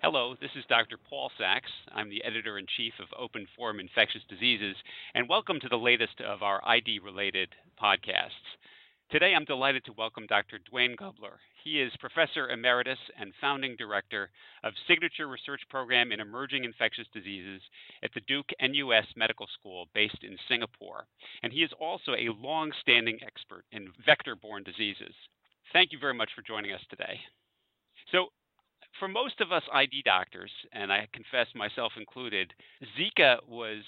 Hello, this is Dr. Paul Sax. I'm the editor in chief of Open Forum Infectious Diseases, and welcome to the latest of our ID related podcasts. Today I'm delighted to welcome Dr. Duane Gubler. He is Professor Emeritus and Founding Director of Signature Research Program in Emerging Infectious Diseases at the Duke NUS Medical School based in Singapore. And he is also a long standing expert in vector borne diseases. Thank you very much for joining us today. So, for most of us ID doctors, and I confess myself included, Zika was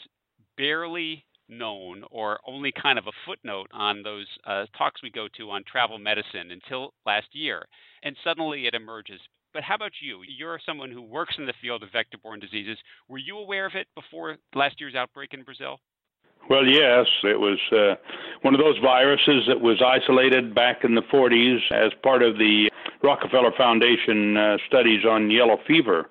barely known or only kind of a footnote on those uh, talks we go to on travel medicine until last year. And suddenly it emerges. But how about you? You're someone who works in the field of vector borne diseases. Were you aware of it before last year's outbreak in Brazil? Well, yes, it was uh, one of those viruses that was isolated back in the 40s as part of the Rockefeller Foundation uh, studies on yellow fever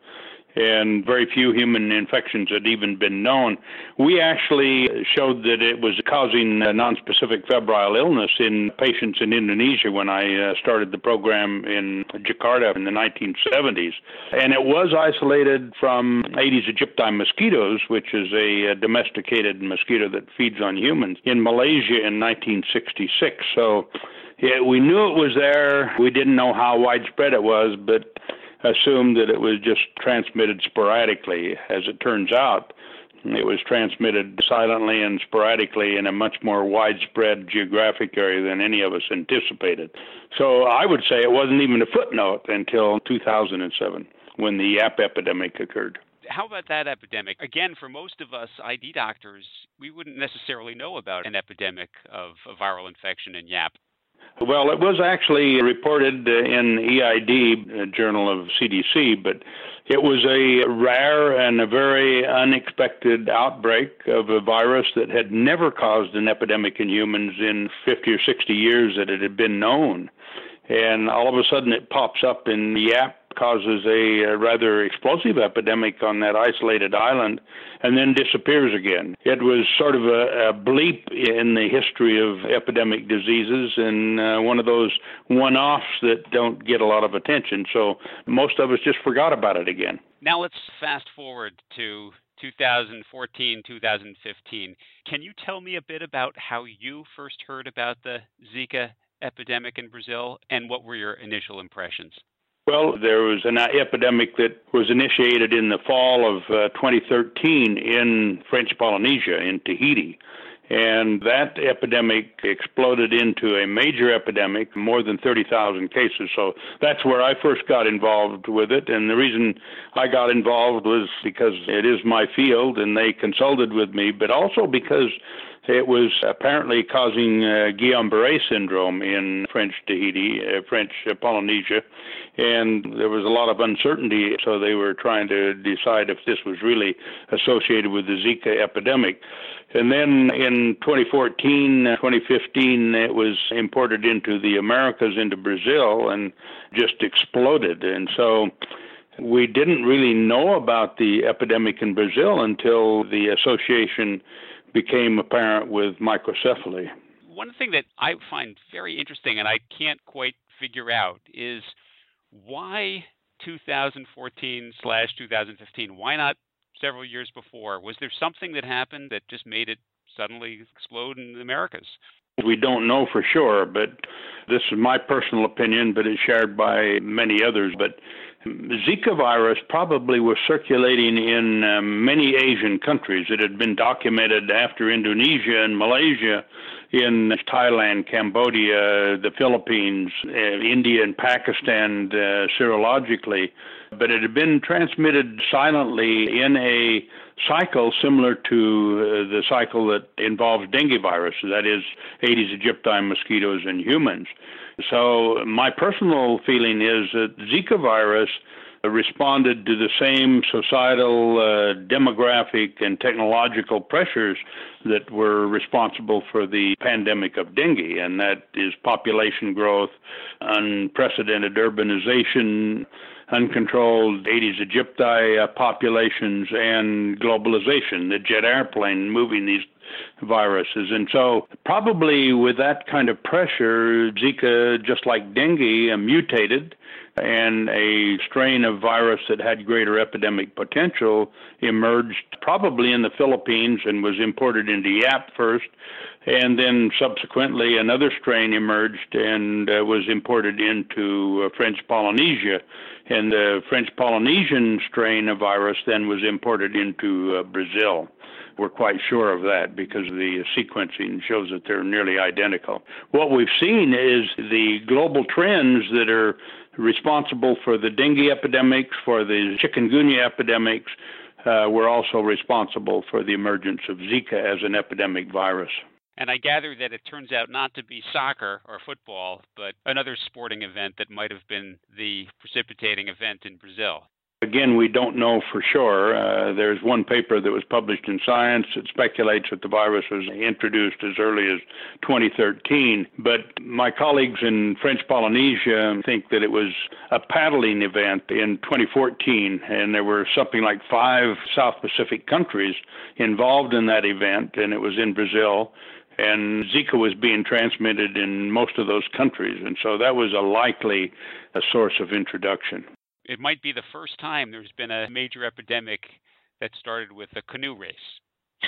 and very few human infections had even been known. We actually showed that it was causing nonspecific febrile illness in patients in Indonesia when I uh, started the program in Jakarta in the 1970s. And it was isolated from Aedes aegypti mosquitoes, which is a domesticated mosquito that feeds on humans, in Malaysia in 1966. So yeah, we knew it was there. We didn't know how widespread it was, but assumed that it was just transmitted sporadically. As it turns out, it was transmitted silently and sporadically in a much more widespread geographic area than any of us anticipated. So I would say it wasn't even a footnote until 2007 when the Yap epidemic occurred. How about that epidemic? Again, for most of us ID doctors, we wouldn't necessarily know about an epidemic of a viral infection in Yap. Well, it was actually reported uh, in EID, uh, Journal of CDC, but it was a rare and a very unexpected outbreak of a virus that had never caused an epidemic in humans in 50 or 60 years that it had been known. And all of a sudden it pops up in Yap causes a, a rather explosive epidemic on that isolated island and then disappears again. It was sort of a, a bleep in the history of epidemic diseases and uh, one of those one offs that don't get a lot of attention. So most of us just forgot about it again. Now let's fast forward to 2014, 2015. Can you tell me a bit about how you first heard about the Zika epidemic in Brazil and what were your initial impressions? Well, there was an epidemic that was initiated in the fall of uh, 2013 in French Polynesia, in Tahiti. And that epidemic exploded into a major epidemic, more than 30,000 cases. So that's where I first got involved with it. And the reason I got involved was because it is my field and they consulted with me, but also because it was apparently causing uh, Guillain-Barré syndrome in French Tahiti, uh, French uh, Polynesia, and there was a lot of uncertainty. So they were trying to decide if this was really associated with the Zika epidemic. And then in 2014, 2015, it was imported into the Americas, into Brazil, and just exploded. And so we didn't really know about the epidemic in Brazil until the association became apparent with microcephaly. One thing that I find very interesting and I can't quite figure out is why 2014 slash 2015? Why not several years before? Was there something that happened that just made it suddenly explode in the Americas? We don't know for sure, but this is my personal opinion, but it's shared by many others. But Zika virus probably was circulating in uh, many Asian countries. It had been documented after Indonesia and Malaysia, in Thailand, Cambodia, the Philippines, uh, India, and Pakistan uh, serologically. But it had been transmitted silently in a cycle similar to uh, the cycle that involves dengue virus, that is, Aedes aegypti mosquitoes in humans. So, my personal feeling is that Zika virus responded to the same societal, uh, demographic, and technological pressures that were responsible for the pandemic of dengue, and that is population growth, unprecedented urbanization, uncontrolled Aedes aegypti uh, populations, and globalization, the jet airplane moving these viruses. And so, probably with that kind of pressure, Zika, just like dengue, mutated and a strain of virus that had greater epidemic potential emerged probably in the Philippines and was imported into Yap first, and then subsequently another strain emerged and uh, was imported into uh, French Polynesia, and the French Polynesian strain of virus then was imported into uh, Brazil. We're quite sure of that because the sequencing shows that they're nearly identical. What we've seen is the global trends that are responsible for the dengue epidemics, for the chikungunya epidemics, uh, were also responsible for the emergence of Zika as an epidemic virus. And I gather that it turns out not to be soccer or football, but another sporting event that might have been the precipitating event in Brazil. Again, we don't know for sure. Uh, there's one paper that was published in Science that speculates that the virus was introduced as early as 2013. But my colleagues in French Polynesia think that it was a paddling event in 2014, and there were something like five South Pacific countries involved in that event, and it was in Brazil and Zika was being transmitted in most of those countries, and so that was a likely a source of introduction it might be the first time there's been a major epidemic that started with a canoe race.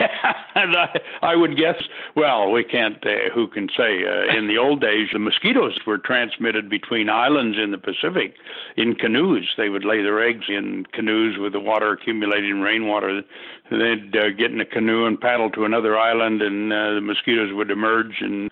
I I would guess. Well, we can't. Uh, who can say? Uh, in the old days, the mosquitoes were transmitted between islands in the Pacific in canoes. They would lay their eggs in canoes with the water accumulating rainwater. They'd uh, get in a canoe and paddle to another island, and uh, the mosquitoes would emerge and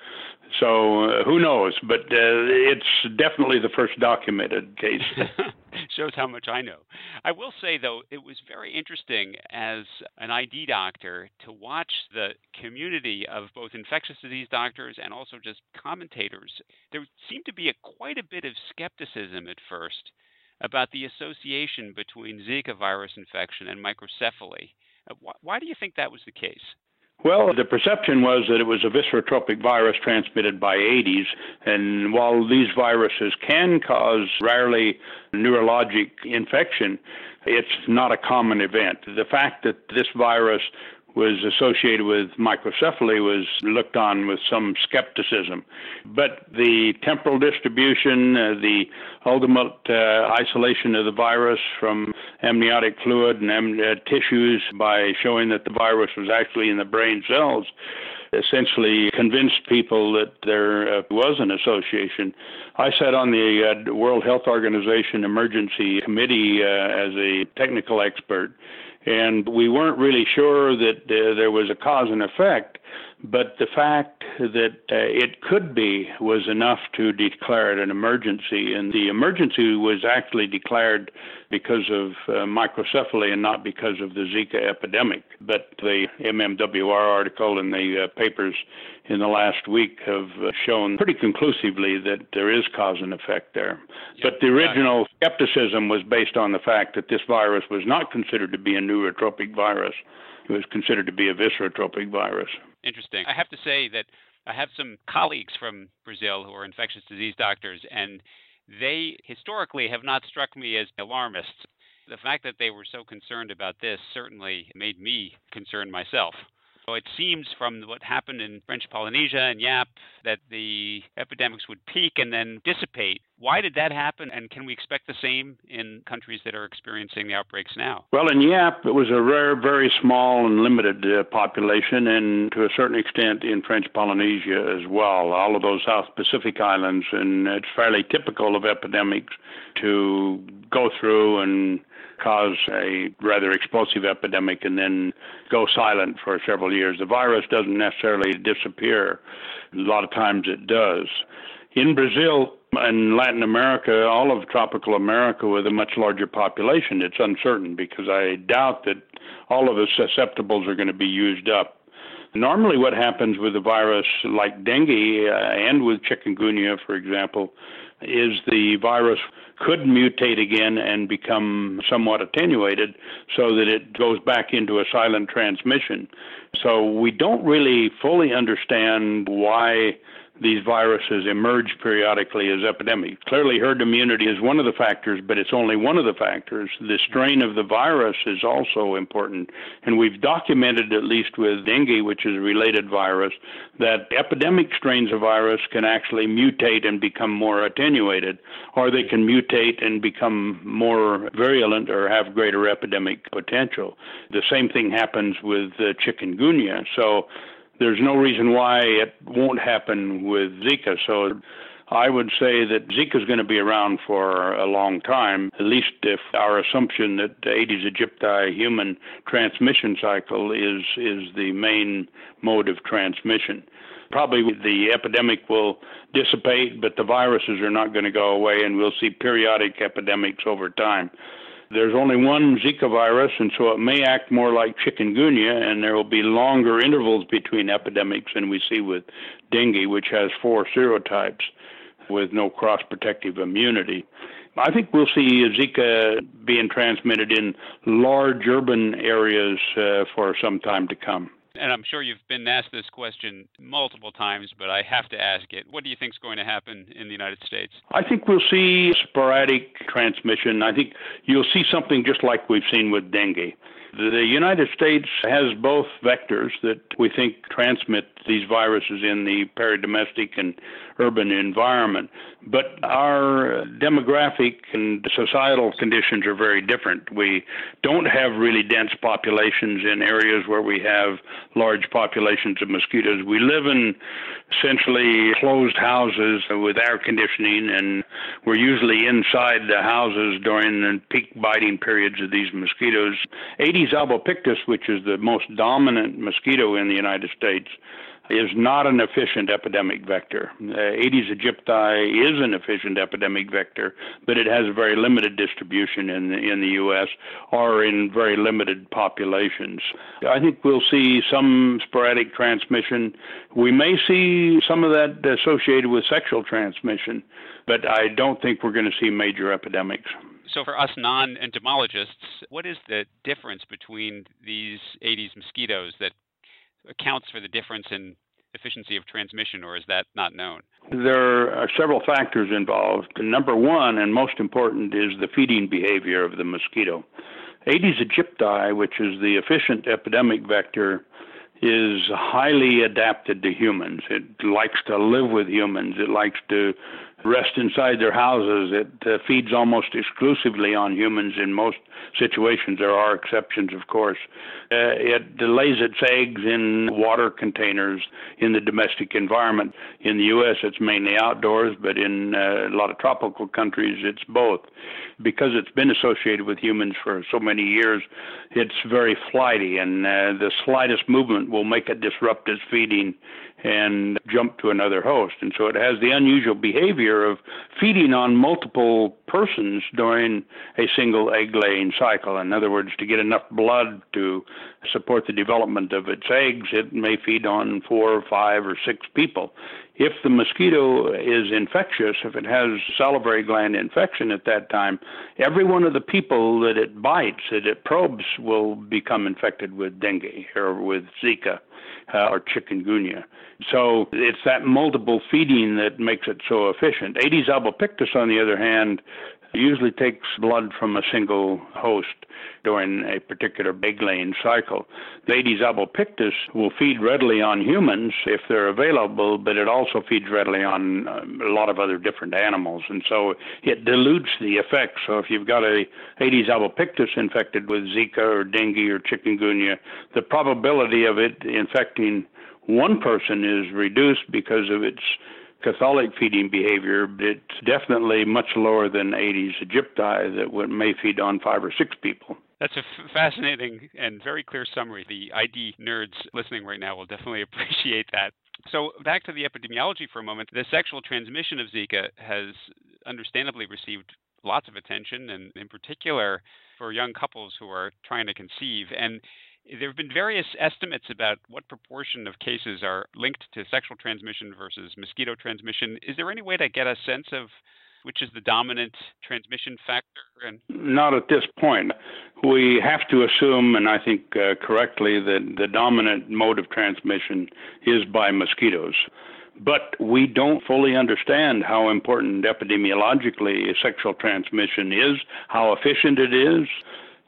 so uh, who knows? But uh, it's definitely the first documented case. Shows how much I know. I will say, though, it was very interesting as an ID doctor to watch the community of both infectious disease doctors and also just commentators. There seemed to be a, quite a bit of skepticism at first about the association between Zika virus infection and microcephaly. Uh, why, why do you think that was the case? Well, the perception was that it was a viscerotropic virus transmitted by Aedes, and while these viruses can cause rarely neurologic infection, it's not a common event. The fact that this virus was associated with microcephaly was looked on with some skepticism. But the temporal distribution, uh, the ultimate uh, isolation of the virus from amniotic fluid and am- uh, tissues by showing that the virus was actually in the brain cells essentially convinced people that there uh, was an association. I sat on the uh, World Health Organization Emergency Committee uh, as a technical expert and we weren't really sure that uh, there was a cause and effect. But the fact that uh, it could be was enough to declare it an emergency, and the emergency was actually declared because of uh, microcephaly and not because of the Zika epidemic. But the MMWR article and the uh, papers in the last week have uh, shown pretty conclusively that there is cause and effect there. Yep. But the original skepticism was based on the fact that this virus was not considered to be a neurotropic virus. It was considered to be a viscerotropic virus. Interesting. I have to say that I have some colleagues from Brazil who are infectious disease doctors, and they historically have not struck me as alarmists. The fact that they were so concerned about this certainly made me concerned myself. So it seems from what happened in French Polynesia and Yap that the epidemics would peak and then dissipate. Why did that happen, and can we expect the same in countries that are experiencing the outbreaks now? Well, in Yap, it was a rare, very small and limited uh, population, and to a certain extent in French Polynesia as well. All of those South Pacific islands, and it's fairly typical of epidemics to go through and cause a rather explosive epidemic and then go silent for several years. The virus doesn't necessarily disappear. A lot of times it does. In Brazil and Latin America, all of tropical America with a much larger population, it's uncertain because I doubt that all of the susceptibles are going to be used up. Normally, what happens with a virus like dengue uh, and with chikungunya, for example, is the virus could mutate again and become somewhat attenuated so that it goes back into a silent transmission. So we don't really fully understand why these viruses emerge periodically as epidemics. Clearly, herd immunity is one of the factors, but it's only one of the factors. The strain of the virus is also important. And we've documented, at least with dengue, which is a related virus, that epidemic strains of virus can actually mutate and become more attenuated, or they can mutate and become more virulent or have greater epidemic potential. The same thing happens with chikungunya. So there's no reason why it won't happen with Zika. So I would say that Zika is going to be around for a long time, at least if our assumption that the Aedes aegypti human transmission cycle is, is the main mode of transmission. Probably the epidemic will dissipate, but the viruses are not going to go away, and we'll see periodic epidemics over time. There's only one Zika virus, and so it may act more like chikungunya, and there will be longer intervals between epidemics than we see with dengue, which has four serotypes with no cross protective immunity. I think we'll see Zika being transmitted in large urban areas uh, for some time to come and I'm sure you've been asked this question multiple times, but I have to ask it. What do you think is going to happen in the United States? I think we'll see sporadic transmission. I think you'll see something just like we've seen with dengue. The United States has both vectors that we think transmit these viruses in the peridomestic and urban environment. But our demographic and societal conditions are very different. We don't have really dense populations in areas where we have large populations of mosquitoes. We live in essentially closed houses with air conditioning, and we're usually inside the houses during the peak biting periods of these mosquitoes. Aedes albopictus, which is the most dominant mosquito in the United States, is not an efficient epidemic vector. Uh, Aedes aegypti is an efficient epidemic vector, but it has a very limited distribution in the, in the U.S. or in very limited populations. I think we'll see some sporadic transmission. We may see some of that associated with sexual transmission, but I don't think we're going to see major epidemics. So, for us non entomologists, what is the difference between these Aedes mosquitoes that accounts for the difference in efficiency of transmission, or is that not known? There are several factors involved. Number one, and most important, is the feeding behavior of the mosquito. Aedes aegypti, which is the efficient epidemic vector, is highly adapted to humans. It likes to live with humans. It likes to rest inside their houses. It uh, feeds almost exclusively on humans in most situations. There are exceptions, of course. Uh, it lays its eggs in water containers in the domestic environment. In the U.S., it's mainly outdoors, but in uh, a lot of tropical countries, it's both. Because it's been associated with humans for so many years, it's very flighty, and uh, the slightest movement will make it disrupt its feeding and jump to another host. And so it has the unusual behavior of feeding on multiple persons during a single egg laying cycle. In other words, to get enough blood to support the development of its eggs, it may feed on four or five or six people. If the mosquito is infectious, if it has salivary gland infection at that time, every one of the people that it bites, that it probes, will become infected with dengue or with Zika uh, or chikungunya. So it's that multiple feeding that makes it so efficient. Aedes albopictus, on the other hand, usually takes blood from a single host during a particular egg laying cycle. Aedes albopictus will feed readily on humans if they're available, but it also feeds readily on um, a lot of other different animals, and so it dilutes the effect. So if you've got a Aedes albopictus infected with Zika or dengue or chikungunya, the probability of it infecting one person is reduced because of its Catholic feeding behavior, but it's definitely much lower than Aedes aegypti that may feed on five or six people. That's a f- fascinating and very clear summary. The ID nerds listening right now will definitely appreciate that. So, back to the epidemiology for a moment. The sexual transmission of Zika has understandably received lots of attention, and in particular for young couples who are trying to conceive. And there have been various estimates about what proportion of cases are linked to sexual transmission versus mosquito transmission. Is there any way to get a sense of which is the dominant transmission factor? And not at this point. We have to assume, and I think uh, correctly, that the dominant mode of transmission is by mosquitoes. But we don't fully understand how important epidemiologically sexual transmission is, how efficient it is,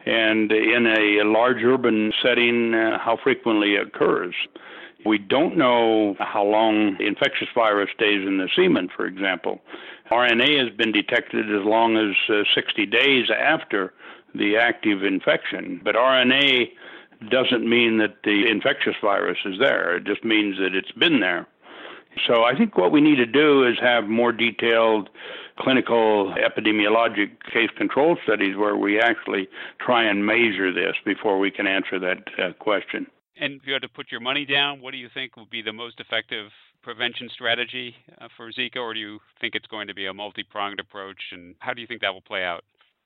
and in a large urban setting, uh, how frequently it occurs. We don't know how long the infectious virus stays in the semen, for example. RNA has been detected as long as uh, 60 days after the active infection, but RNA doesn't mean that the infectious virus is there. It just means that it's been there. So I think what we need to do is have more detailed clinical epidemiologic case control studies where we actually try and measure this before we can answer that uh, question. And if you had to put your money down, what do you think would be the most effective prevention strategy uh, for Zika, or do you think it's going to be a multi pronged approach? And how do you think that will play out?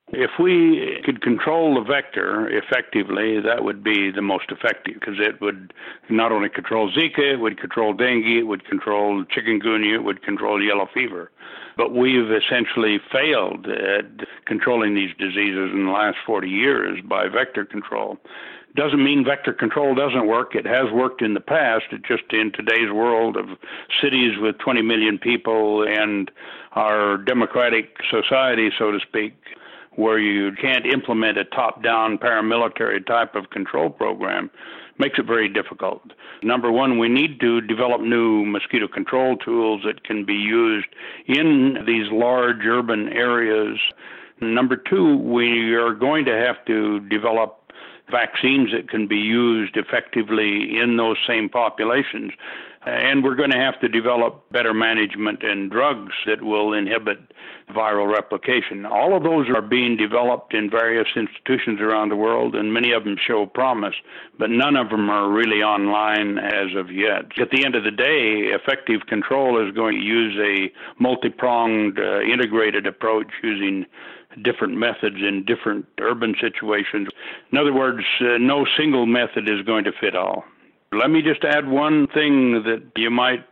If we could control the vector effectively, that would be the most effective because it would not only control Zika, it would control dengue, it would control chikungunya, it would control yellow fever. But we've essentially failed at controlling these diseases in the last 40 years by vector control. Doesn't mean vector control doesn't work. It has worked in the past. It just in today's world of cities with 20 million people and our democratic society, so to speak, where you can't implement a top down paramilitary type of control program makes it very difficult. Number one, we need to develop new mosquito control tools that can be used in these large urban areas. Number two, we are going to have to develop vaccines that can be used effectively in those same populations and we're going to have to develop better management and drugs that will inhibit viral replication. All of those are being developed in various institutions around the world, and many of them show promise, but none of them are really online as of yet. At the end of the day, effective control is going to use a multi pronged, uh, integrated approach using different methods in different urban situations. In other words, uh, no single method is going to fit all. Let me just add one thing that you might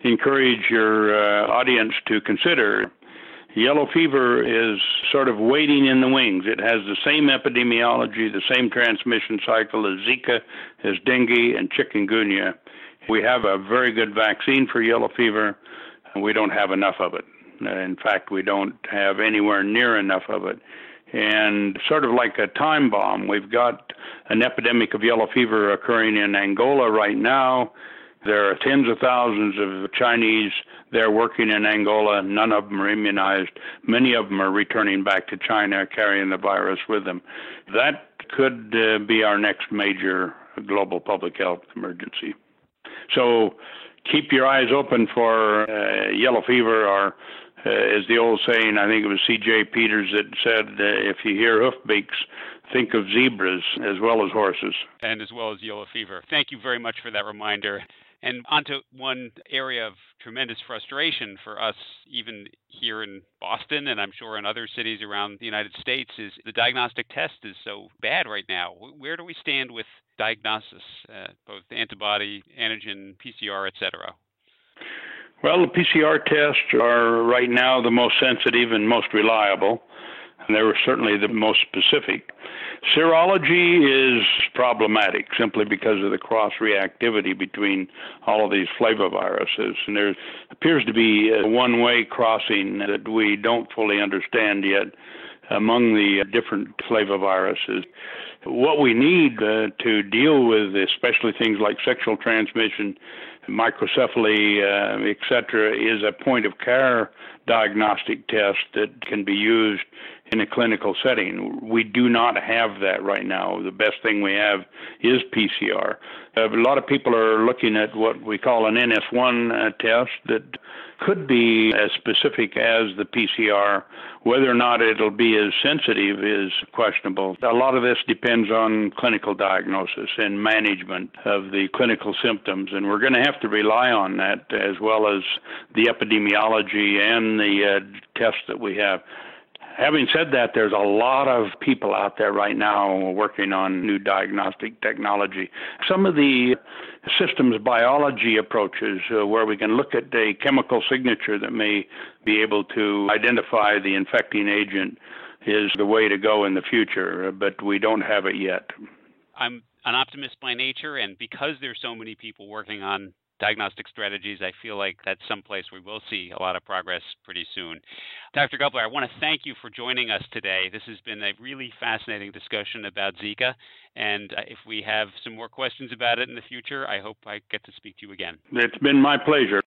encourage your uh, audience to consider. Yellow fever is sort of waiting in the wings. It has the same epidemiology, the same transmission cycle as Zika, as dengue, and chikungunya. We have a very good vaccine for yellow fever, and we don't have enough of it. In fact, we don't have anywhere near enough of it and sort of like a time bomb. We've got an epidemic of yellow fever occurring in Angola right now. There are tens of thousands of Chinese there working in Angola. None of them are immunized. Many of them are returning back to China carrying the virus with them. That could uh, be our next major global public health emergency. So keep your eyes open for uh, yellow fever or uh, as the old saying, I think it was C.J. Peters that said, uh, if you hear hoofbeats, think of zebras as well as horses. And as well as yellow fever. Thank you very much for that reminder. And onto one area of tremendous frustration for us, even here in Boston, and I'm sure in other cities around the United States, is the diagnostic test is so bad right now. Where do we stand with diagnosis, uh, both antibody, antigen, PCR, et cetera? Well, the PCR tests are right now the most sensitive and most reliable, and they were certainly the most specific. Serology is problematic simply because of the cross reactivity between all of these flaviviruses. And there appears to be a one way crossing that we don't fully understand yet among the different flaviviruses. What we need uh, to deal with, especially things like sexual transmission, microcephaly, uh, etc., is a point of care diagnostic test that can be used in a clinical setting. We do not have that right now. The best thing we have is PCR. Uh, a lot of people are looking at what we call an NS1 uh, test that could be as specific as the PCR. Whether or not it'll be as sensitive is questionable. A lot of this depends on clinical diagnosis and management of the clinical symptoms, and we're going to have to rely on that as well as the epidemiology and the uh, tests that we have. Having said that, there's a lot of people out there right now working on new diagnostic technology. Some of the systems biology approaches, uh, where we can look at a chemical signature that may be able to identify the infecting agent, is the way to go in the future, but we don't have it yet. I'm an optimist by nature, and because there's so many people working on diagnostic strategies, I feel like that's someplace we will see a lot of progress pretty soon. Dr. Gubler, I want to thank you for joining us today. This has been a really fascinating discussion about Zika, and uh, if we have some more questions about it in the future, I hope I get to speak to you again. It's been my pleasure.